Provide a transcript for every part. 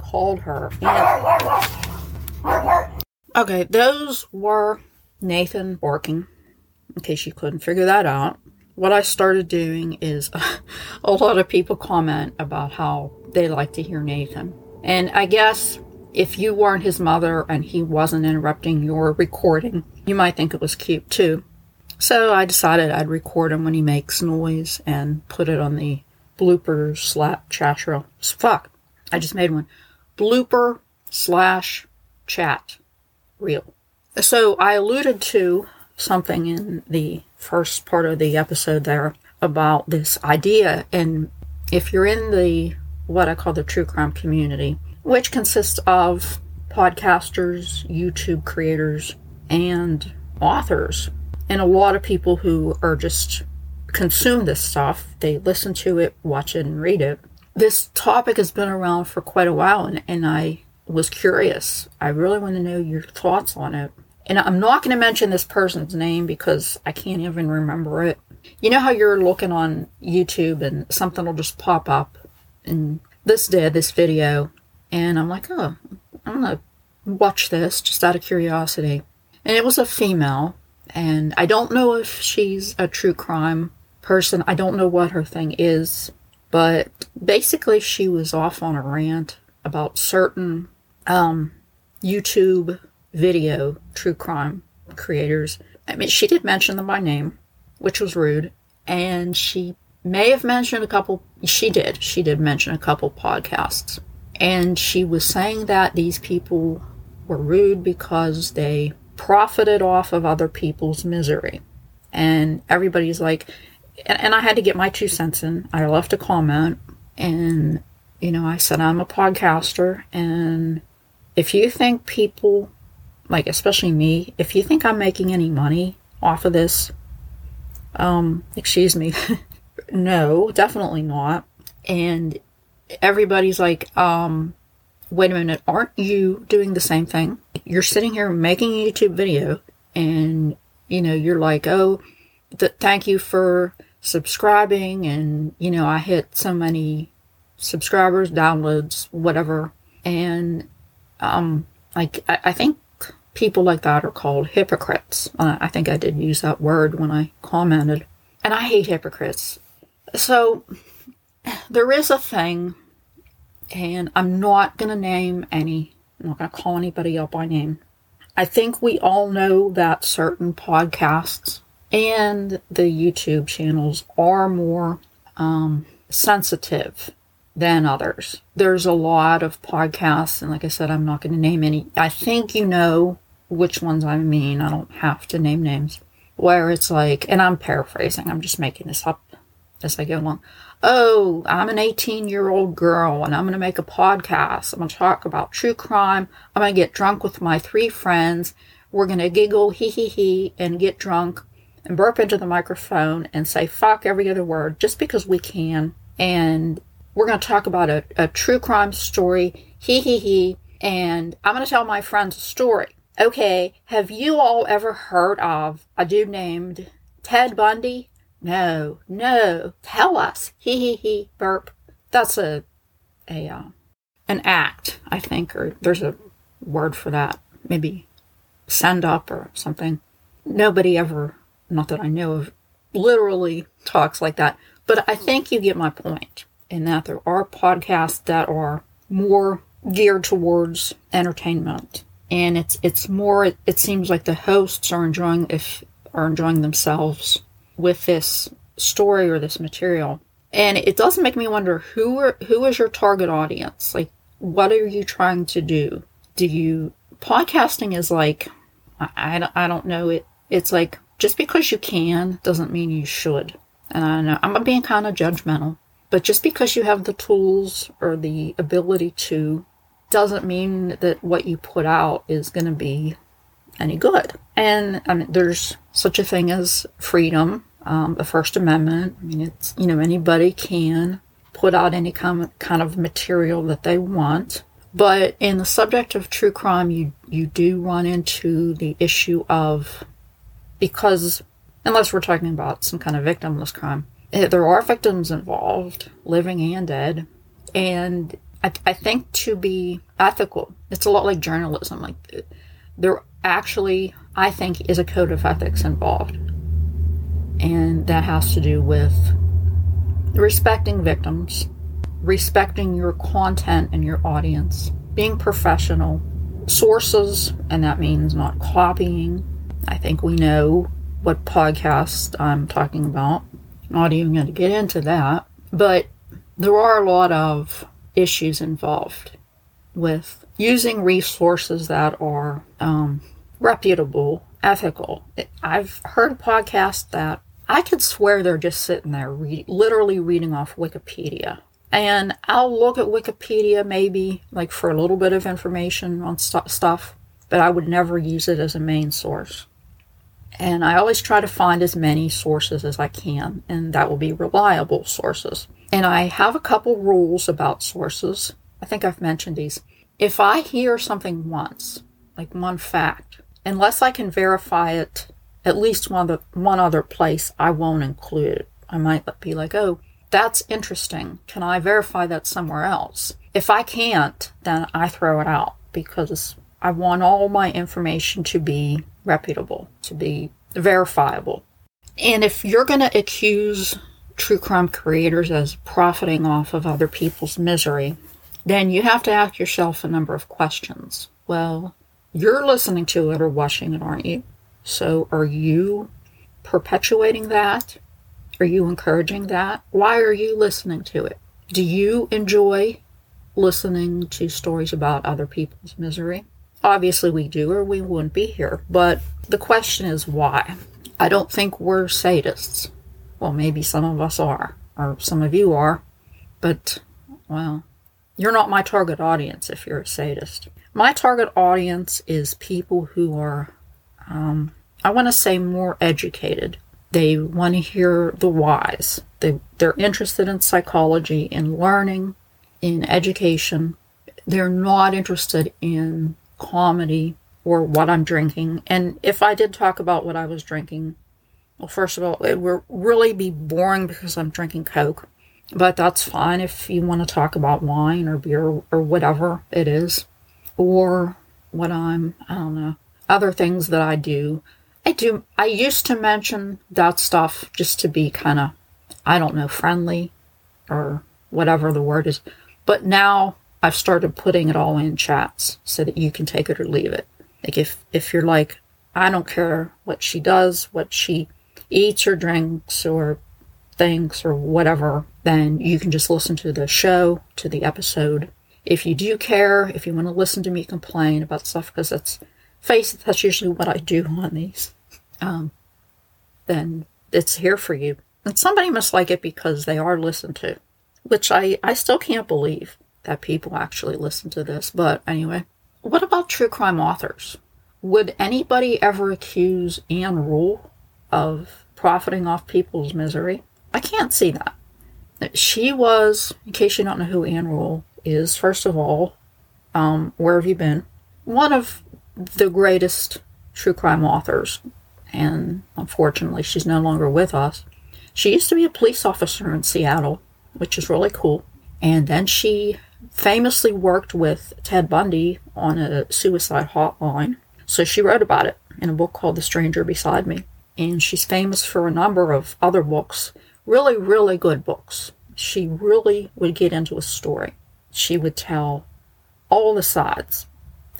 Called her. And- okay, those were Nathan barking, in case you couldn't figure that out. What I started doing is a lot of people comment about how they like to hear Nathan. And I guess if you weren't his mother and he wasn't interrupting your recording, you might think it was cute too. So I decided I'd record him when he makes noise and put it on the blooper slap chat reel. Fuck, I just made one. Blooper slash chat reel. So I alluded to something in the first part of the episode there about this idea. And if you're in the what I call the true crime community, which consists of podcasters, YouTube creators, and authors, and a lot of people who are just consume this stuff. They listen to it, watch it, and read it. This topic has been around for quite a while, and, and I was curious. I really want to know your thoughts on it. And I'm not going to mention this person's name because I can't even remember it. You know how you're looking on YouTube and something will just pop up, and this did this video, and I'm like, oh, I'm gonna watch this just out of curiosity. And it was a female, and I don't know if she's a true crime person. I don't know what her thing is, but basically she was off on a rant about certain um, YouTube video true crime creators. I mean, she did mention them by name, which was rude, and she may have mentioned a couple. She did. She did mention a couple podcasts, and she was saying that these people were rude because they profited off of other people's misery, and everybody's like, and, I had to get my two cents in. I left a comment, and you know, I said I'm a podcaster, and if you think people like especially me, if you think I'm making any money off of this, um, excuse me, no, definitely not. And everybody's like, um, wait a minute, aren't you doing the same thing? You're sitting here making a YouTube video and, you know, you're like, oh, th- thank you for subscribing. And, you know, I hit so many subscribers, downloads, whatever. And, um, like, I, I think people like that are called hypocrites. Uh, I think I did use that word when I commented. And I hate hypocrites. So there is a thing, and I'm not going to name any, I'm not going to call anybody up by name. I think we all know that certain podcasts and the YouTube channels are more um, sensitive than others. There's a lot of podcasts, and like I said, I'm not going to name any. I think you know which ones I mean. I don't have to name names. Where it's like, and I'm paraphrasing, I'm just making this up as I go along. Oh, I'm an 18 year old girl and I'm going to make a podcast. I'm going to talk about true crime. I'm going to get drunk with my three friends. We're going to giggle, hee hee hee, and get drunk and burp into the microphone and say fuck every other word just because we can. And we're going to talk about a, a true crime story, hee hee hee. And I'm going to tell my friends a story. Okay, have you all ever heard of a dude named Ted Bundy? No, no. Tell us. Hee hee hee. Burp. That's a a uh, an act, I think, or there's a word for that. Maybe send up or something. Nobody ever, not that I know of, literally talks like that. But I think you get my point in that there are podcasts that are more geared towards entertainment. And it's it's more it, it seems like the hosts are enjoying if are enjoying themselves with this story or this material. And it does make me wonder who are who is your target audience? Like what are you trying to do? Do you podcasting is like I, I, I don't know it. It's like just because you can doesn't mean you should and i know i'm being kind of judgmental but just because you have the tools or the ability to doesn't mean that what you put out is going to be any good. And I mean, there's such a thing as freedom, um, the First Amendment. I mean, it's, you know, anybody can put out any kind of, kind of material that they want. But in the subject of true crime, you, you do run into the issue of, because unless we're talking about some kind of victimless crime, Eh, there are victims involved, living and dead. And I, I think to be ethical, it's a lot like journalism. Like there actually, I think, is a code of ethics involved. And that has to do with respecting victims, respecting your content and your audience, being professional, sources, and that means not copying. I think we know what podcast I'm talking about. Not even going to get into that. But there are a lot of issues involved with using resources that are um, reputable, ethical. I've heard podcasts that I could swear they're just sitting there, read, literally reading off Wikipedia. And I'll look at Wikipedia maybe like for a little bit of information on st- stuff, but I would never use it as a main source. And I always try to find as many sources as I can, and that will be reliable sources. And I have a couple rules about sources. I think I've mentioned these. If I hear something once, like one fact, unless I can verify it at least one other, one other place, I won't include it. I might be like, oh, that's interesting. Can I verify that somewhere else? If I can't, then I throw it out because I want all my information to be reputable, to be verifiable. And if you're going to accuse true crime creators as profiting off of other people's misery, then you have to ask yourself a number of questions. Well, you're listening to it or watching it, aren't you? So are you perpetuating that? Are you encouraging that? Why are you listening to it? Do you enjoy listening to stories about other people's misery? Obviously, we do, or we wouldn't be here. But the question is why? I don't think we're sadists. Well, maybe some of us are, or some of you are, but, well, you're not my target audience if you're a sadist. My target audience is people who are, um, I want to say, more educated. They want to hear the whys. They, they're interested in psychology, in learning, in education. They're not interested in comedy or what I'm drinking. And if I did talk about what I was drinking, well, first of all, it would really be boring because I'm drinking Coke. But that's fine if you want to talk about wine or beer or whatever it is. Or what I'm, I don't know, other things that I do. I do, I used to mention that stuff just to be kind of, I don't know, friendly or whatever the word is. But now I've started putting it all in chats so that you can take it or leave it. Like if if you're like, I don't care what she does, what she eats or drinks or thinks or whatever, then you can just listen to the show, to the episode. If you do care, if you want to listen to me complain about stuff, because that's face it, that's usually what I do on these, um, then it's here for you. And somebody must like it because they are listened to, which I, I still can't believe that people actually listen to this. But anyway, what about true crime authors? Would anybody ever accuse Ann Rule of profiting off people's misery? I can't see that. She was, in case you don't know who Ann Rule is, first of all, um, where have you been? One of the greatest true crime authors, and unfortunately, she's no longer with us. She used to be a police officer in Seattle, which is really cool. And then she famously worked with Ted Bundy on a suicide hotline. So she wrote about it in a book called The Stranger Beside Me. And she's famous for a number of other books, really, really good books. She really would get into a story. She would tell all the sides,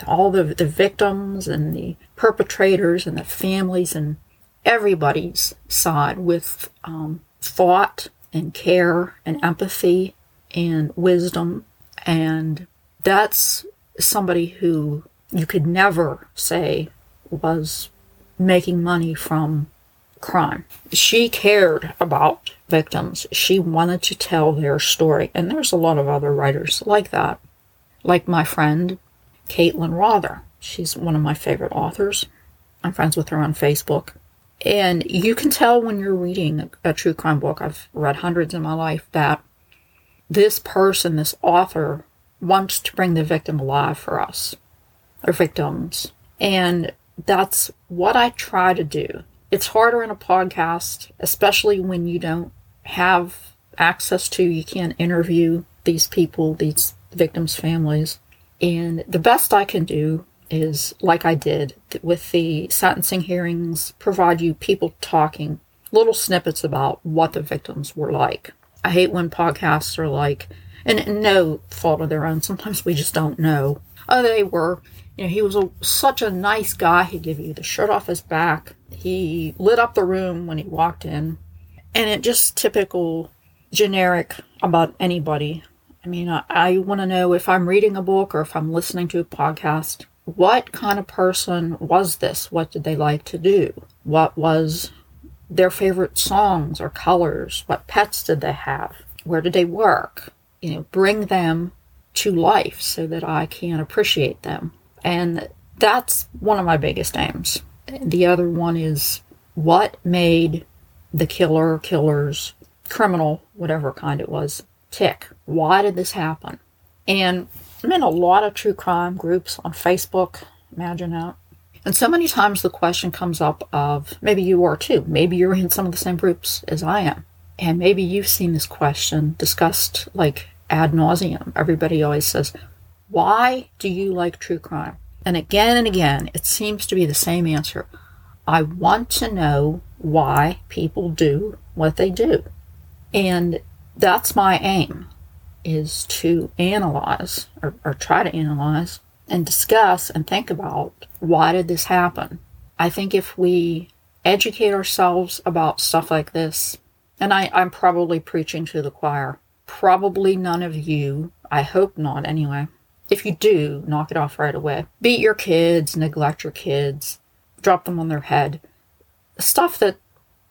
all the, the victims and the perpetrators and the families and everybody's side with um, thought and care and empathy and wisdom and that's somebody who you could never say was making money from crime. She cared about victims. She wanted to tell their story. And there's a lot of other writers like that. Like my friend, Caitlin Rother. She's one of my favorite authors. I'm friends with her on Facebook. And you can tell when you're reading a, true crime book, I've read hundreds in my life, that this person, this author, wants to bring the victim alive for us, or victims. And that's what I try to do. It's harder in a podcast, especially when you don't have access to. You can't interview these people, these victims' families. And the best I can do is, like I did with the sentencing hearings, provide you people talking little snippets about what the victims were like. I hate when podcasts are like, and no fault of their own, sometimes we just don't know. Oh, they were. You know, he was a, such a nice guy. He'd give you the shirt off his back. He lit up the room when he walked in. And it just typical generic about anybody. I mean, I, I want to know if I'm reading a book or if I'm listening to a podcast, what kind of person was this? What did they like to do? What was their favorite songs or colors? What pets did they have? Where did they work? You know, bring them to life so that I can appreciate them. And that's one of my biggest aims. The other one is what made the killer, killers, criminal, whatever kind it was, tick? Why did this happen? And I'm in a lot of true crime groups on Facebook. Imagine that. And so many times the question comes up of maybe you are too. Maybe you're in some of the same groups as I am. And maybe you've seen this question discussed like ad nauseum. Everybody always says, Why do you like true crime? And again and again, it seems to be the same answer. I want to know why people do what they do. And that's my aim is to analyze or, or try to analyze and discuss and think about why did this happen? I think if we educate ourselves about stuff like this, and I, I'm probably preaching to the choir, probably none of you, I hope not anyway. If you do, knock it off right away. Beat your kids, neglect your kids, drop them on their head. Stuff that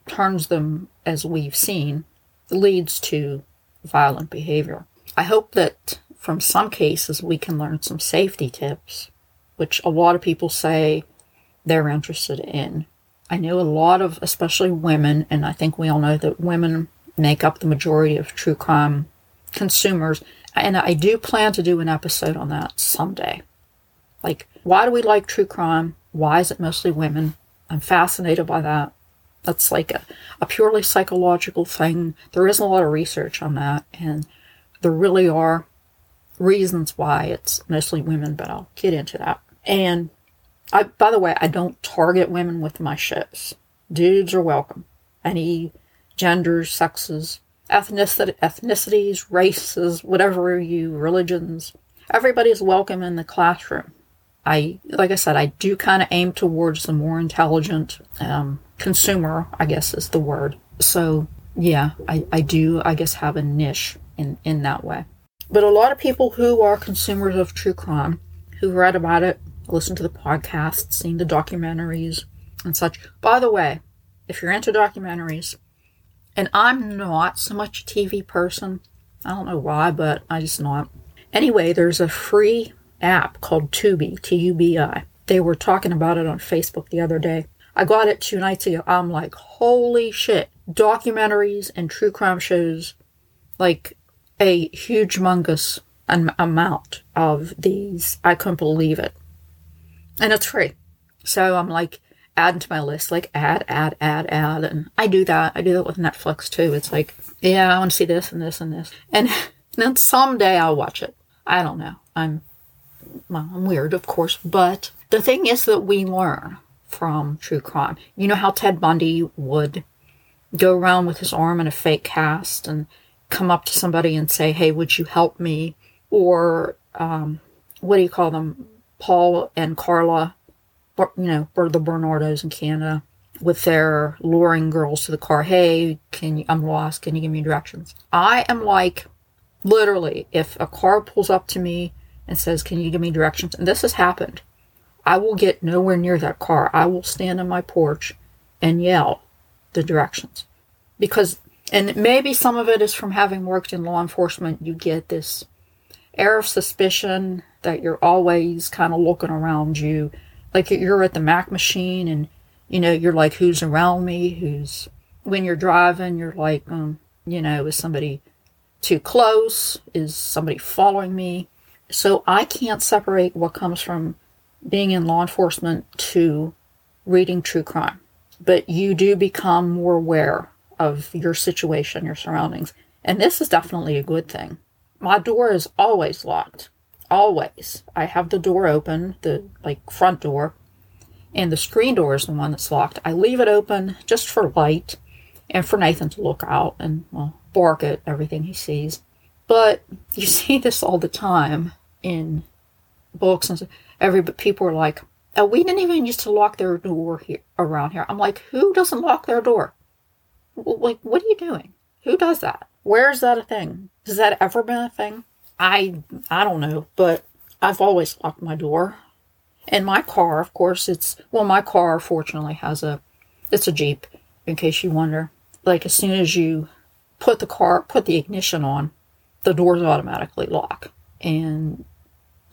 turns them, as we've seen, leads to violent behavior. I hope that from some cases, we can learn some safety tips, which a lot of people say they're interested in. I know a lot of, especially women, and I think we all know that women make up the majority of true crime consumers. And I do plan to do an episode on that someday. Like, why do we like true crime? Why is it mostly women? I'm fascinated by that. That's like a, a purely psychological thing. There isn't a lot of research on that, and there really are reasons why it's mostly women, but I'll get into that. And I, by the way, I don't target women with my shows. Dudes are welcome. Any genders, sexes, ethnicity, ethnicities, races, whatever you, religions, everybody's welcome in the classroom. I, like I said, I do kind of aim towards the more intelligent um, consumer, I guess is the word. So, yeah, I, I do, I guess, have a niche in, in that way. But a lot of people who are consumers of true crime, who read about it, listened to the podcasts, seen the documentaries, and such. By the way, if you're into documentaries, and I'm not so much a TV person, I don't know why, but I just not. Anyway, there's a free app called Tubi, T U B I. They were talking about it on Facebook the other day. I got it two nights ago. I'm like, holy shit. Documentaries and true crime shows, like a huge mungus amount of these. I couldn't believe it. And it's free. So I'm like adding to my list, like add, add, add, add. And I do that. I do that with Netflix too. It's like, yeah, I want to see this and this and this. And then someday I'll watch it. I don't know. I'm, well, I'm weird, of course. But the thing is that we learn from true crime. You know how Ted Bundy would go around with his arm in a fake cast and come up to somebody and say, hey, would you help me? Or um, what do you call them? Paul and Karla, you know, or the Bernardos in Canada with their luring girls to the car. Hey, can you, I'm lost. Can you give me directions? I am like, literally, if a car pulls up to me and says, can you give me directions? And this has happened. I will get nowhere near that car. I will stand on my porch and yell the directions because and maybe some of it is from having worked in law enforcement, you get this air of suspicion that you're always kind of looking around you. Like you're at the Mac machine and, you know, you're like, who's around me? Who's, when you're driving, you're like, um, you know, is somebody too close? Is somebody following me? So I can't separate what comes from being in law enforcement to reading true crime. But you do become more aware of your situation, your surroundings. And this is definitely a good thing. My door is always locked. Always. I have the door open, the like front door, and the screen door is the one that's locked. I leave it open just for light and for Nathan to look out and well bark at everything he sees. But you see this all the time in books and every people are like, oh, we didn't even used to lock their door here around here. I'm like, who doesn't lock their door? Like, what are you doing? Who does that? Where is that a thing? Has that ever been a thing? I I don't know, but I've always locked my door. And my car, of course, it's well, my car fortunately has a it's a Jeep, in case you wonder. Like as soon as you put the car put the ignition on, the doors automatically lock. And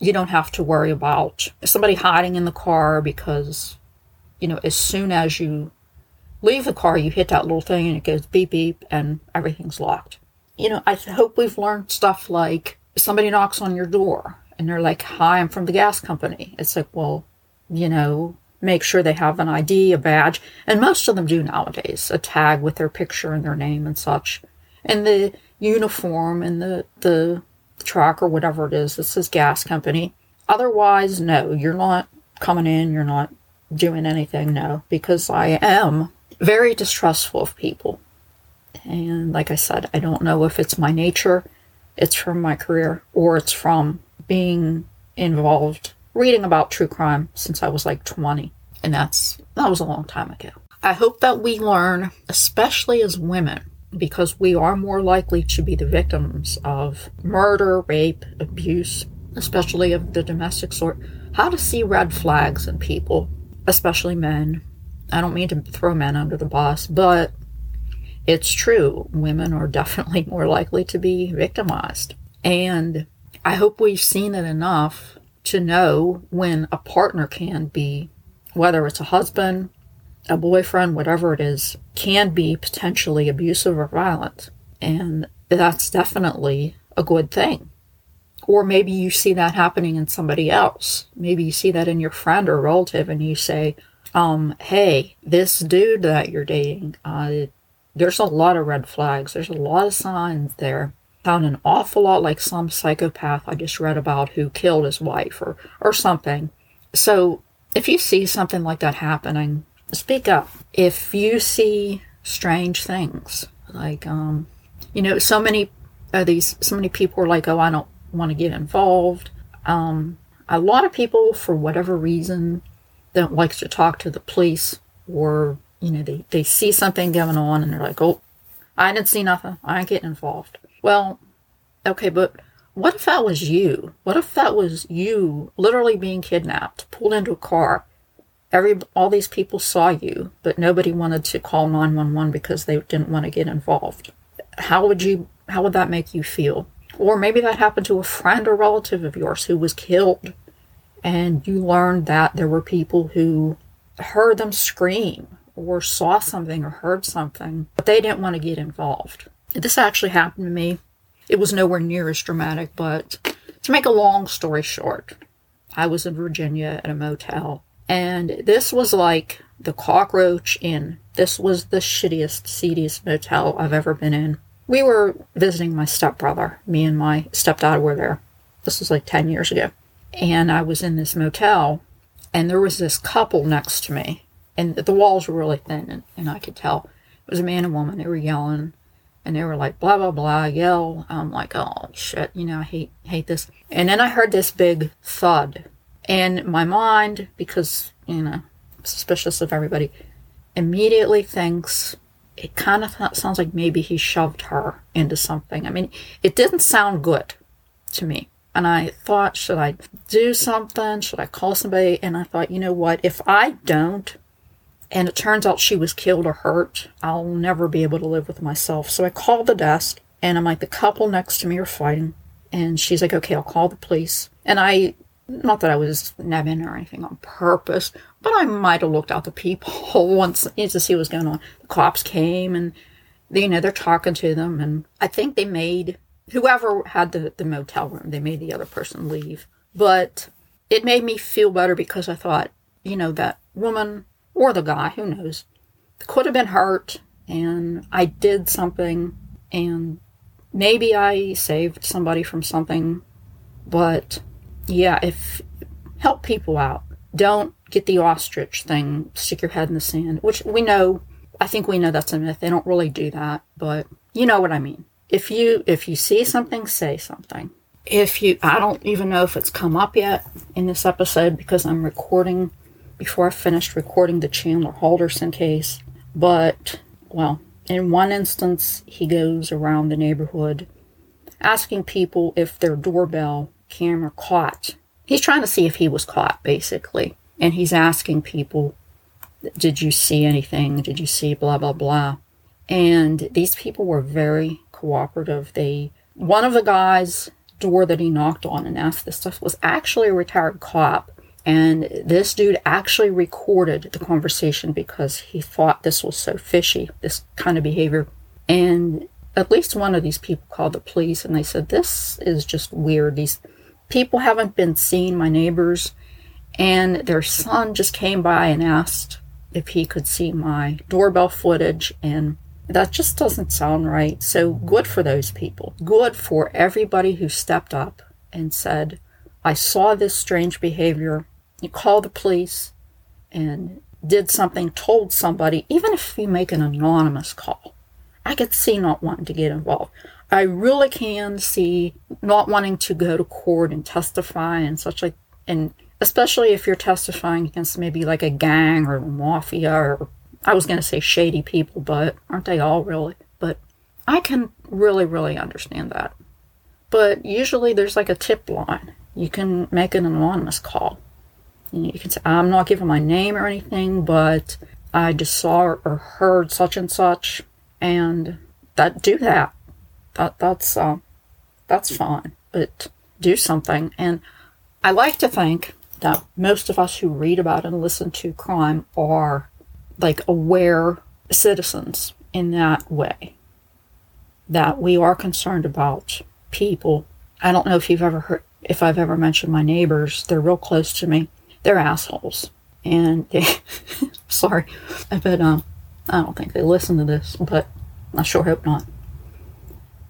you don't have to worry about somebody hiding in the car because, you know, as soon as you leave the car, you hit that little thing and it goes beep beep and everything's locked. You know, I hope we've learned stuff like somebody knocks on your door and they're like, Hi, I'm from the gas company. It's like, well, you know, make sure they have an ID, a badge, and most of them do nowadays, a tag with their picture and their name and such. And the uniform and the, the truck or whatever it is that says gas company. Otherwise, no, you're not coming in, you're not doing anything, no, because I am very distrustful of people. And like I said, I don't know if it's my nature, it's from my career, or it's from being involved reading about true crime since I was like 20. And that's that was a long time ago. I hope that we learn, especially as women, because we are more likely to be the victims of murder, rape, abuse, especially of the domestic sort, how to see red flags in people, especially men. I don't mean to throw men under the bus, but it's true. Women are definitely more likely to be victimized. And I hope we've seen it enough to know when a partner can be, whether it's a husband, a boyfriend, whatever it is, can be potentially abusive or violent. And that's definitely a good thing. Or maybe you see that happening in somebody else. Maybe you see that in your friend or relative and you say, um, hey, this dude that you're dating, uh, there's a lot of red flags. There's a lot of signs there. Sound an awful lot like some psychopath I just read about who killed his wife or, or something. So if you see something like that happening, speak up. If you see strange things, like, um, you know, so many of these, so many people are like, oh, I don't want to get involved. Um, a lot of people, for whatever reason, don't like to talk to the police or, you know, they, they see something going on and they're like, oh, I didn't see nothing. I ain't getting involved. Well, okay, but what if that was you? What if that was you literally being kidnapped, pulled into a car, every all these people saw you, but nobody wanted to call 911 because they didn't want to get involved. How would you how would that make you feel? Or maybe that happened to a friend or relative of yours who was killed and you learned that there were people who heard them scream or saw something or heard something, but they didn't want to get involved. This actually happened to me. It was nowhere near as dramatic, but to make a long story short, I was in Virginia at a motel and this was like the cockroach inn. This was the shittiest, seediest motel I've ever been in. We were visiting my stepbrother. Me and my stepdad were there. This was like 10 years ago. And I was in this motel, and there was this couple next to me. And the walls were really thin, and, and I could tell. It was a man and woman. They were yelling, and they were like, blah, blah, blah, yell. I'm like, oh, shit, you know, I hate, hate this. And then I heard this big thud and my mind, because, you know, suspicious of everybody, immediately thinks it kind of sounds like maybe he shoved her into something. I mean, it didn't sound good to me. And I thought, should I do something? Should I call somebody? And I thought, you know what? If I don't, and it turns out she was killed or hurt, I'll never be able to live with myself. So I called the desk, and I'm like, the couple next to me are fighting. And she's like, okay, I'll call the police. And I not that I was nabbing or anything on purpose, but I might have looked out the peephole once to see what was going on. The cops came and, they, you know, they're talking to them. And I think they made whoever had the, the motel room, they made the other person leave. But it made me feel better because I thought, you know, that woman or the guy, who knows, could have been hurt. and I did something and maybe I saved somebody from something, but yeah, if help people out. Don't get the ostrich thing, stick your head in the sand, which we know, I think we know that's a myth. They don't really do that, but you know what I mean. If you if you see something, say something. If you I don't even know if it's come up yet in this episode because I'm recording before I finished recording the Chandler Halderson case, but well, in one instance, he goes around the neighborhood asking people if their doorbell camera caught. He's trying to see if he was caught, basically. And he's asking people, Did you see anything? Did you see blah, blah, blah? And these people were very cooperative. They, one of the guys' door that he knocked on and asked this stuff was actually a retired cop and this dude actually recorded the conversation because he thought this was so fishy, this kind of behavior. And at least one of these people called the police and they said, This is just weird. These people haven't been seeing my neighbors. And their son just came by and asked if he could see my doorbell footage. And that just doesn't sound right. So good for those people. Good for everybody who stepped up and said, I saw this strange behavior you call the police and did something, told somebody, even if you make an anonymous call, I could see not wanting to get involved. I really can see not wanting to go to court and testify and such like, and especially if you're testifying against maybe like a gang or mafia or I was going to say shady people, but aren't they all really? But I can really, really understand that. But usually there's like a tip line. You can make an anonymous call. You can say, I'm not giving my name or anything, but I just saw or heard such and such, and that do that. That that's uh, that's fine, but do something. And I like to think that most of us who read about and listen to crime are like aware citizens in that way. That we are concerned about people. I don't know if you've ever heard if I've ever mentioned my neighbors. They're real close to me they're assholes. And they, sorry, I bet, um, I don't think they listen to this, but I sure hope not.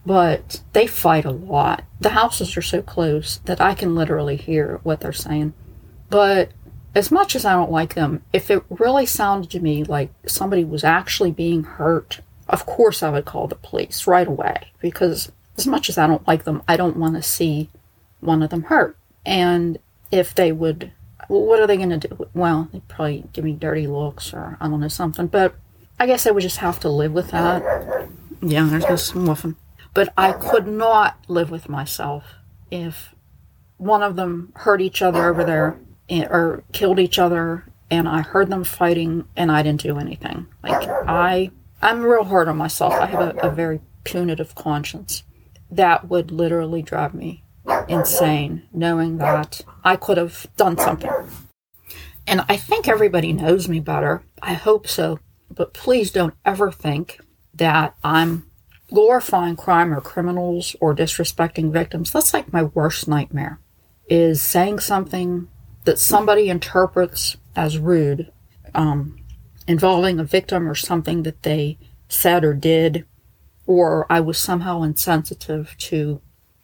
But they fight a lot. The houses are so close that I can literally hear what they're saying. But as much as I don't like them, if it really sounded to me like somebody was actually being hurt, of course I would call the police right away because as much as I don't like them, I don't want to see one of them hurt. And if they would what are they going to do? Well, they probably give me dirty looks or I don't know something. But I guess I would just have to live with that. Yeah, there's this muffin. But I could not live with myself if one of them hurt each other over there eh, or killed each other and I heard them fighting and I didn't do anything. Like I I'm real hard on myself. I have a, a very punitive conscience. That would literally drive me insane knowing that I could have done something. And I think everybody knows me better. I hope so. But please don't ever think that I'm glorifying crime or criminals or disrespecting victims. That's like my worst nightmare is saying something that somebody interprets as rude um, involving a victim or something that they said or did, or I was somehow insensitive to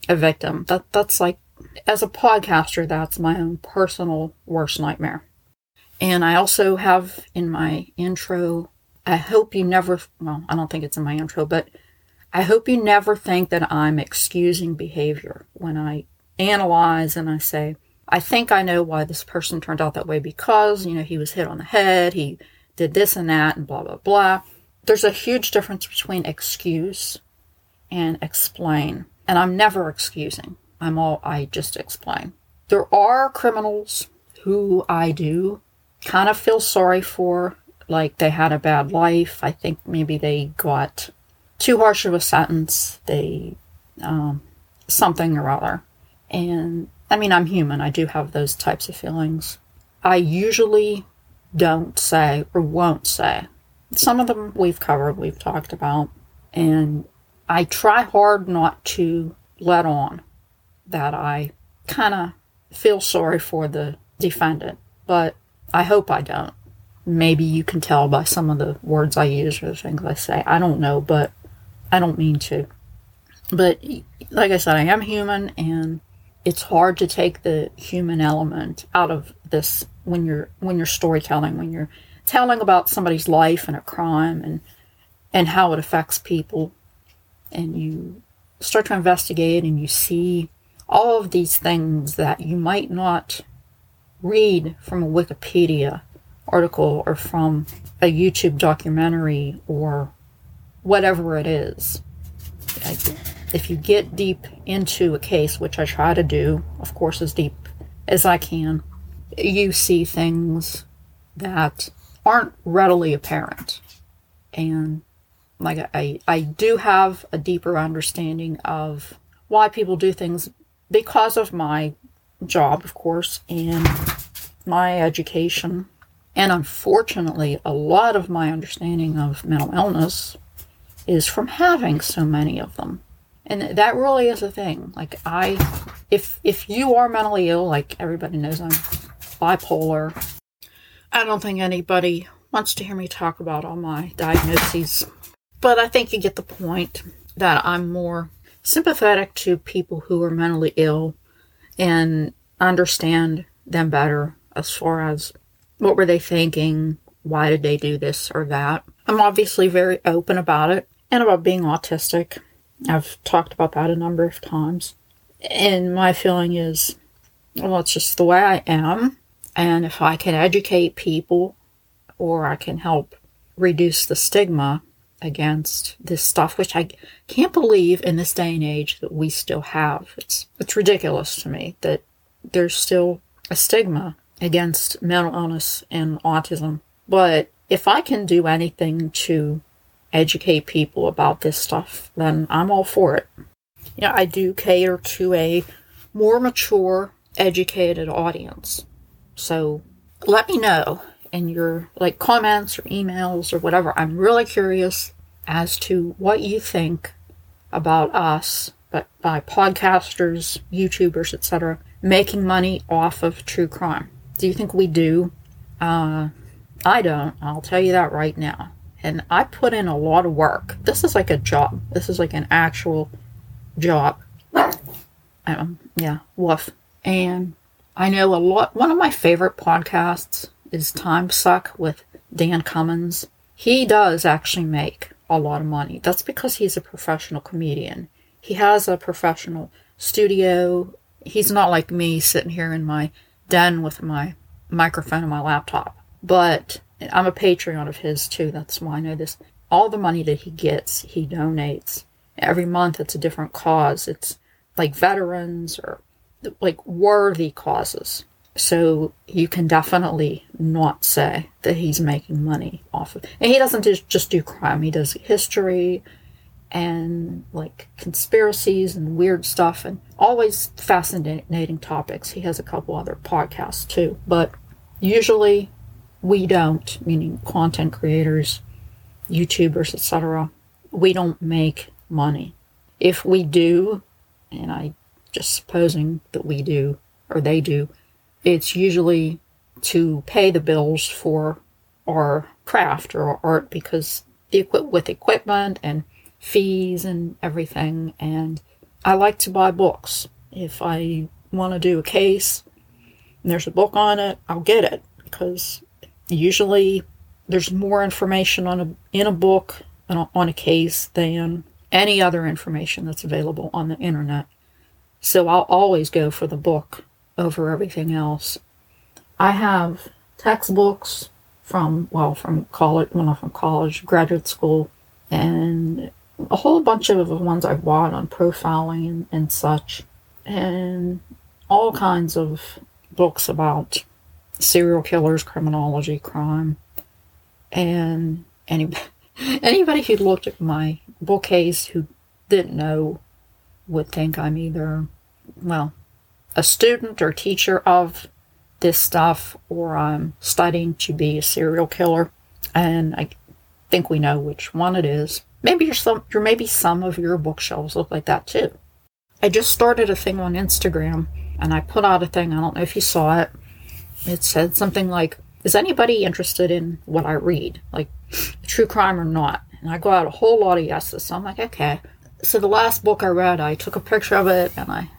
a victim. That that's like as a podcaster, that's my own personal worst nightmare. And I also have in my intro, I hope you never well, I don't think it's in my intro, but I hope you never think that I'm excusing behavior when I analyze and I say, I think I know why this person turned out that way because, you know, he was hit on the head, he did this and that, and blah, blah, blah. There's a huge difference between excuse and explain. And I'm never excusing. I'm all, I just explain. There are criminals who I do kind of feel sorry for, like they had a bad life. I think maybe they got too harsh of a sentence. They, um, something or other. And I mean, I'm human. I do have those types of feelings. I usually don't say or won't say. Some of them we've covered, we've talked about. And I try hard not to let on that I kind of feel sorry for the defendant, but I hope I don't. maybe you can tell by some of the words I use or the things I say. I don't know, but I don't mean to. But like I said, I am human and it's hard to take the human element out of this when you're when you're storytelling, when you're telling about somebody's life and a crime and and how it affects people and you start to investigate and you see all of these things that you might not read from a Wikipedia article or from a YouTube documentary or whatever it is. If you get deep into a case, which I try to do, of course, as deep as I can, you see things that aren't readily apparent. And like I, I do have a deeper understanding of why people do things because of my job, of course, and my education. And unfortunately, a lot of my understanding of mental illness is from having so many of them. And that really is a thing. Like I if if you are mentally ill, like everybody knows I'm bipolar. I don't think anybody wants to hear me talk about all my diagnoses. But I think you get the point that I'm more sympathetic to people who are mentally ill and understand them better as far as what were they thinking, why did they do this or that. I'm obviously very open about it and about being autistic. I've talked about that a number of times. And my feeling is, well, it's just the way I am. And if I can educate people or I can help reduce the stigma against this stuff, which I can't believe in this day and age that we still have. It's, it's ridiculous to me that there's still a stigma against mental illness and autism. But if I can do anything to educate people about this stuff, then I'm all for it. You know, I do cater to a more mature, educated audience. So let me know in your like comments or emails or whatever. I'm really curious as to what you think about us, but by podcasters, YouTubers, etc., making money off of true crime. Do you think we do? Uh, I don't. I'll tell you that right now and I put in a lot of work. This is like a job. This is like an actual job. Um, yeah, woof. And I know a lot. One of my favorite podcasts is Time Suck with Dan Cummins. He does actually make a lot of money. That's because he's a professional comedian. He has a professional studio. He's not like me sitting here in my den with my microphone and my laptop. But I'm a Patreon of his too. That's why I know this. All the money that he gets, he donates. Every month it's a different cause. It's like veterans or like worthy causes. So you can definitely not say that he's making money off of. And he doesn't just do crime. He does history and like conspiracies and weird stuff and always fascinating topics. He has a couple other podcasts too, but usually we don't, meaning content creators, YouTubers, etc., we don't make money. If we do, and I just supposing that we do, or they do, it's usually to pay the bills for our craft or our art because with equipment and fees and everything. And I like to buy books. If I want to do a case and there's a book on it, I'll get it because usually there's more information on a in a book on a case than any other information that's available on the internet. So I'll always go for the book over everything else. I have textbooks from well from college well from college, graduate school, and a whole bunch of the ones I bought on profiling and, such. And all kinds of books about serial killers, criminology, crime, and any, anybody who looked at my bookcase who didn't know would think I'm either, well, a student or teacher of this stuff or I'm studying to be a serial killer. And I think we know which one it is. Maybe your some your maybe some of your bookshelves look like that too. I just started a thing on Instagram and I put out a thing, I don't know if you saw it, it said something like is anybody interested in what I read, like true crime or not? And I got a whole lot of yeses. So I'm like, okay. So the last book I read, I took a picture of it and I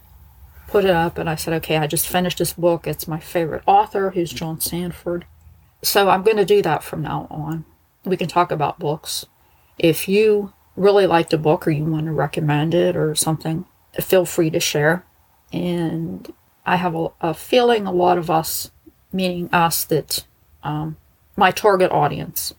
put it up and I said, okay, I just finished this book. It's my favorite author, who's John Sandford. So I'm going to do that from now on. We can talk about books. If you really liked a book or you want to recommend it or something, feel free to share. And I have a, a feeling a lot of us, meaning us, that um, my target audience,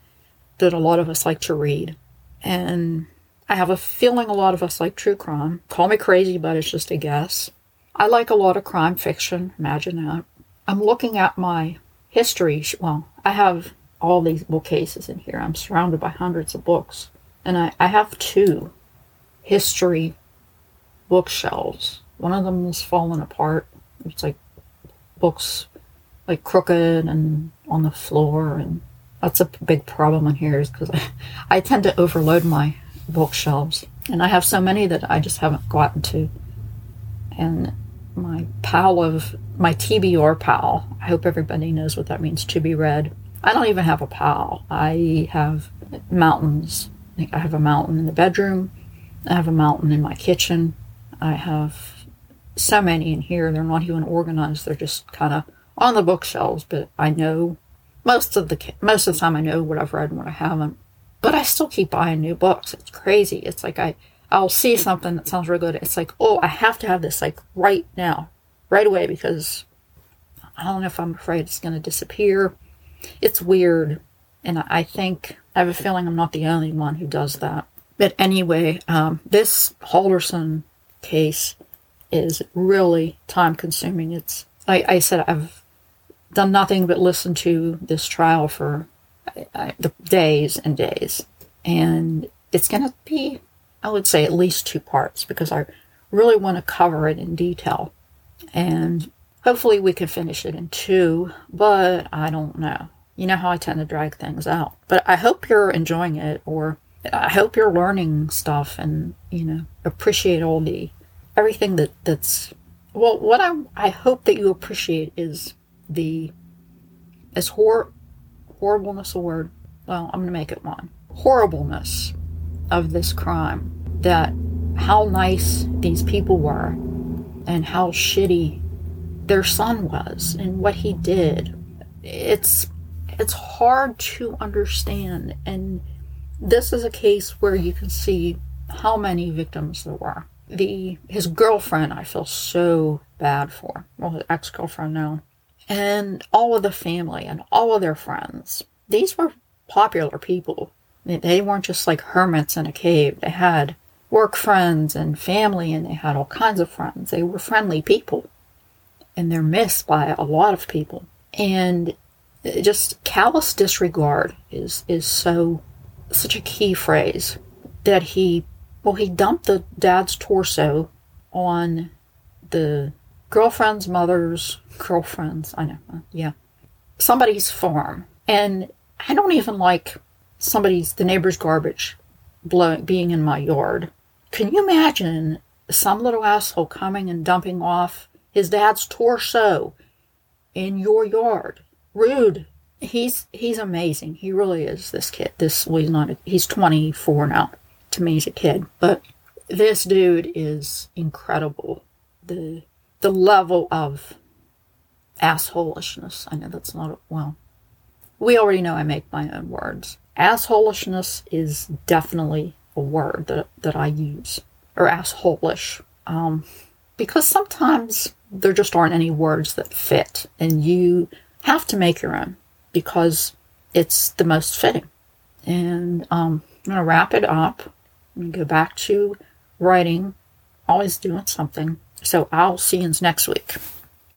that a lot of us like to read. And I have a feeling a lot of us like true crime. Call me crazy, but it's just a guess. I like a lot of crime fiction. Imagine that. I'm looking at my history. Well, I have all these bookcases in here. I'm surrounded by hundreds of books. And I, I have two history bookshelves. One of them is fallen apart. It's like books like crooked and on the floor and that's a big problem in here is because I, I tend to overload my bookshelves and I have so many that I just haven't gotten to. And my pile of my TBR pile, I hope everybody knows what that means to be read. I don't even have a pile. I have mountains. I have a mountain in the bedroom. I have a mountain in my kitchen. I have so many in here. They're not even organized. They're just kind of on the bookshelves. But I know most of the most of the time I know what I've read and what I haven't. But I still keep buying new books. It's crazy. It's like I I'll see something that sounds real good. It's like, oh, I have to have this like right now, right away, because I don't know if I'm afraid it's going to disappear. It's weird. And I think, I have a feeling I'm not the only one who does that. But anyway, um, this Halderson case is really time consuming. It's, like I said, I've done nothing but listen to this trial for uh, the days and days. And it's going to be I would say at least two parts because I really want to cover it in detail. And hopefully we can finish it in two, but I don't know. You know how I tend to drag things out. But I hope you're enjoying it or I hope you're learning stuff and, you know, appreciate all the everything that that's well what I I hope that you appreciate is the is hor horribleness a word? Well, I'm gonna make it one. Horribleness of this crime that how nice these people were and how shitty their son was and what he did it's it's hard to understand. And this is a case where you can see how many victims there were. The his girlfriend i feel so bad for. Well his ex-girlfriend now. And all of the family and all of their friends. These were popular people they weren't just like hermits in a cave. They had work friends and family, and they had all kinds of friends. They were friendly people, and they're missed by a lot of people. And uh, just callous disregard is is so such a key phrase that he well he dumped the dad's torso on the girlfriend's mother's girlfriend's I know uh, yeah somebody's farm and I don't even like somebody's the neighbor's garbage blowing being in my yard. Can you imagine some little asshole coming and dumping off his dad's torso in your yard? Rude. He's he's amazing. He really is. This kid. This well, he's not. A, he's 24 now. To me, he's a kid, but this dude is incredible. The the level of assholishness. I know that's not a, well. We already know I make my own words assholishness is definitely a word that, that I use, or assholish. Um, because sometimes there just aren't any words that fit, and you have to make your own because it's the most fitting. And um, I'm going to wrap it up and go back to writing, always doing something. So I'll see you next week.